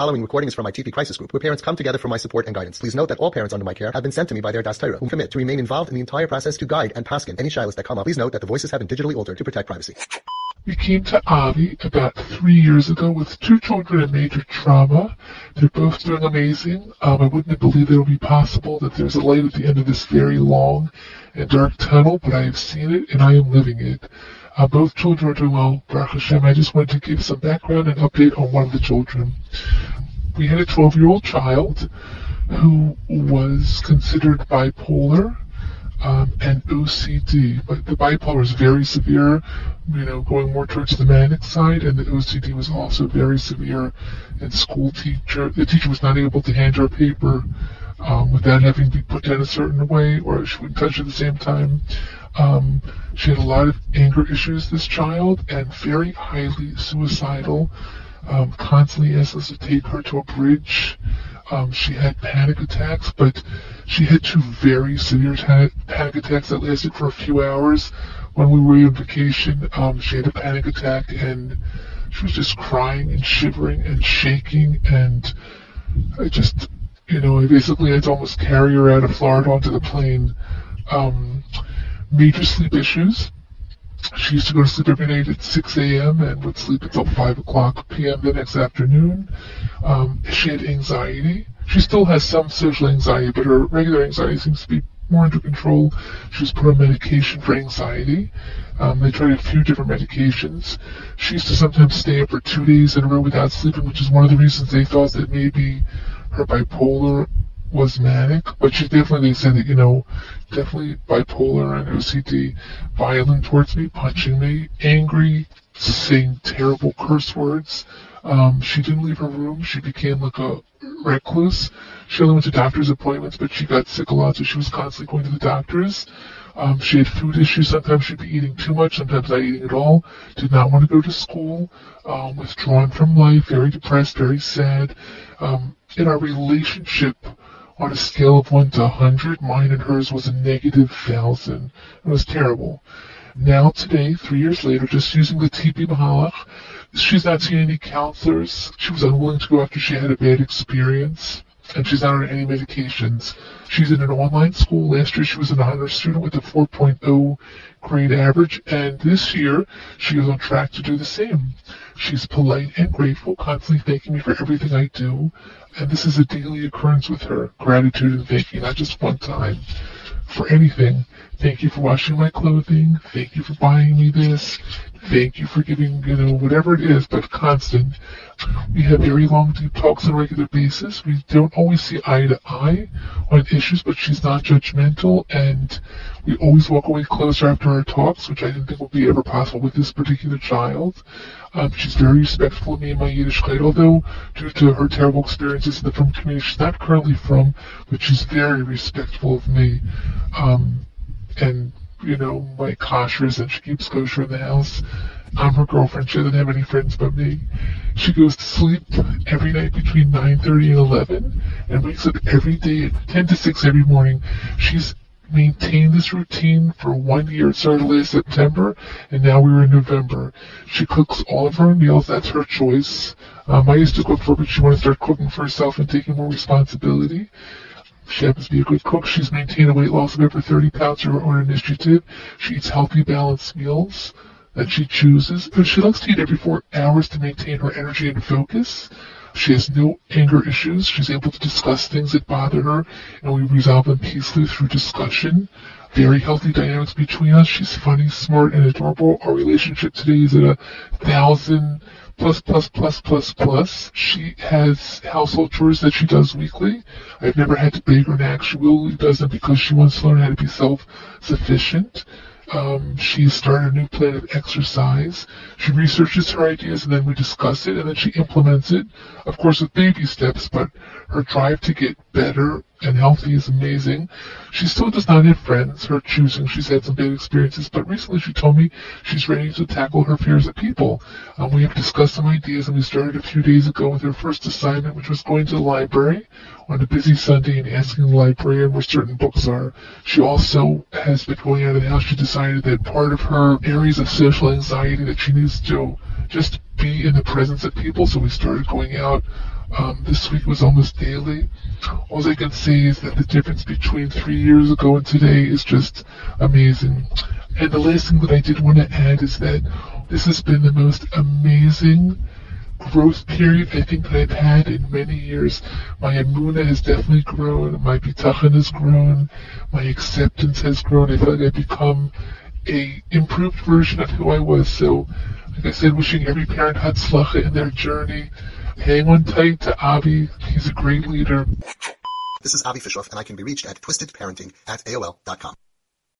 following recording is from my TP Crisis Group, where parents come together for my support and guidance. Please note that all parents under my care have been sent to me by their Daas Torah, who commit to remain involved in the entire process to guide and pasken any shailos that come up. Please note that the voices have been digitally altered to protect privacy. We came to Avi about three years ago with two children in major trauma. They're both doing amazing. Um, I wouldn't have believed it would be possible that there's a light at the end of this very long and dark tunnel, but I have seen it and I am living it. Uh, both children are doing well, Baruch Hashem. I just wanted to give some background and update on one of the children. We had a 12-year-old child who was considered bipolar um, and OCD. But the bipolar was very severe, you know, going more towards the manic side, and the OCD was also very severe. And school teacher, the teacher was not able to hand her a paper um, without having to be put down a certain way, or she wouldn't touch at the same time. Um, she had a lot of anger issues, this child, and very highly suicidal. Um, constantly asked us to take her to a bridge. Um, she had panic attacks, but she had two very severe panic attacks that lasted for a few hours. When we were on vacation, um, she had a panic attack and she was just crying and shivering and shaking and I just, you know, I basically had to almost carry her out of Florida onto the plane. Um, major sleep issues. She used to go to sleep every night at 6 a.m. and would sleep until 5 o'clock p.m. the next afternoon. Um, she had anxiety. She still has some social anxiety, but her regular anxiety seems to be more under control. She was put on medication for anxiety. Um, they tried a few different medications. She used to sometimes stay up for two days in a row without sleeping, which is one of the reasons they thought that maybe her bipolar was manic, but she definitely said that, you know, definitely bipolar and OCD, violent towards me, punching me, angry, saying terrible curse words. Um, she didn't leave her room. She became like a recluse. She only went to doctor's appointments, but she got sick a lot, so she was constantly going to the doctors. Um, she had food issues. Sometimes she'd be eating too much, sometimes not eating at all. Did not want to go to school. Um, withdrawn from life, very depressed, very sad. Um, in our relationship, on a scale of 1 to 100, mine and hers was a negative 1,000. It was terrible. Now, today, three years later, just using the TP Mahalach, she's not seeing any counselors. She was unwilling to go after she had a bad experience and she's not on any medications. She's in an online school. Last year she was an honor student with a 4.0 grade average, and this year she is on track to do the same. She's polite and grateful, constantly thanking me for everything I do, and this is a daily occurrence with her. Gratitude and thanking, not just one time. For anything. Thank you for washing my clothing. Thank you for buying me this. Thank you for giving, you know, whatever it is, but constant. We have very long, deep talks on a regular basis. We don't always see eye to eye on issues, but she's not judgmental, and we always walk away closer after our talks, which I didn't think would be ever possible with this particular child. Um, she's very respectful of me and my Yiddishkeit, although due to her terrible experiences in the frum community, she's not currently from, but she's very respectful of me. Um, and you know, my koshers and she keeps kosher in the house. I'm her girlfriend. She doesn't have any friends but me. She goes to sleep every night between 9.30 and 11 and wakes up every day at 10 to 6 every morning. She's maintained this routine for one year. It started last September, and now we're in November. She cooks all of her meals. That's her choice. Um, I used to cook for her, but she wanted to start cooking for herself and taking more responsibility. She happens to be a good cook. She's maintained a weight loss of over 30 pounds through her own initiative. She eats healthy, balanced meals that she chooses. She likes to eat every four hours to maintain her energy and focus. She has no anger issues. She's able to discuss things that bother her, and we resolve them peacefully through discussion. Very healthy dynamics between us. She's funny, smart, and adorable. Our relationship today is at a thousand plus plus plus plus plus. She has household chores that she does weekly. I've never had to beg her nag. She will does them because she wants to learn how to be self-sufficient. Um, she started a new plan of exercise. She researches her ideas and then we discuss it and then she implements it, of course with baby steps, but her drive to get better and healthy is amazing. She still does not have friends, her choosing. She's had some bad experiences, but recently she told me she's ready to tackle her fears of people. Um, we have discussed some ideas and we started a few days ago with her first assignment, which was going to the library on a busy Sunday and asking the librarian where certain books are. She also has been going out of the house. She decided that part of her areas of social anxiety that she needs to just be in the presence of people. So we started going out um, this week was almost daily. All I can say is that the difference between three years ago and today is just amazing. And the last thing that I did want to add is that this has been the most amazing growth period I think that I've had in many years. My Amuna has definitely grown. My Bitachon has grown. My acceptance has grown. I feel like I've become a improved version of who I was. So, like I said, wishing every parent had Hatzlacha in their journey. Hang on tight to Avi. He's a great leader. This is Avi Fishoff, and I can be reached at twistedparenting at AOL.com.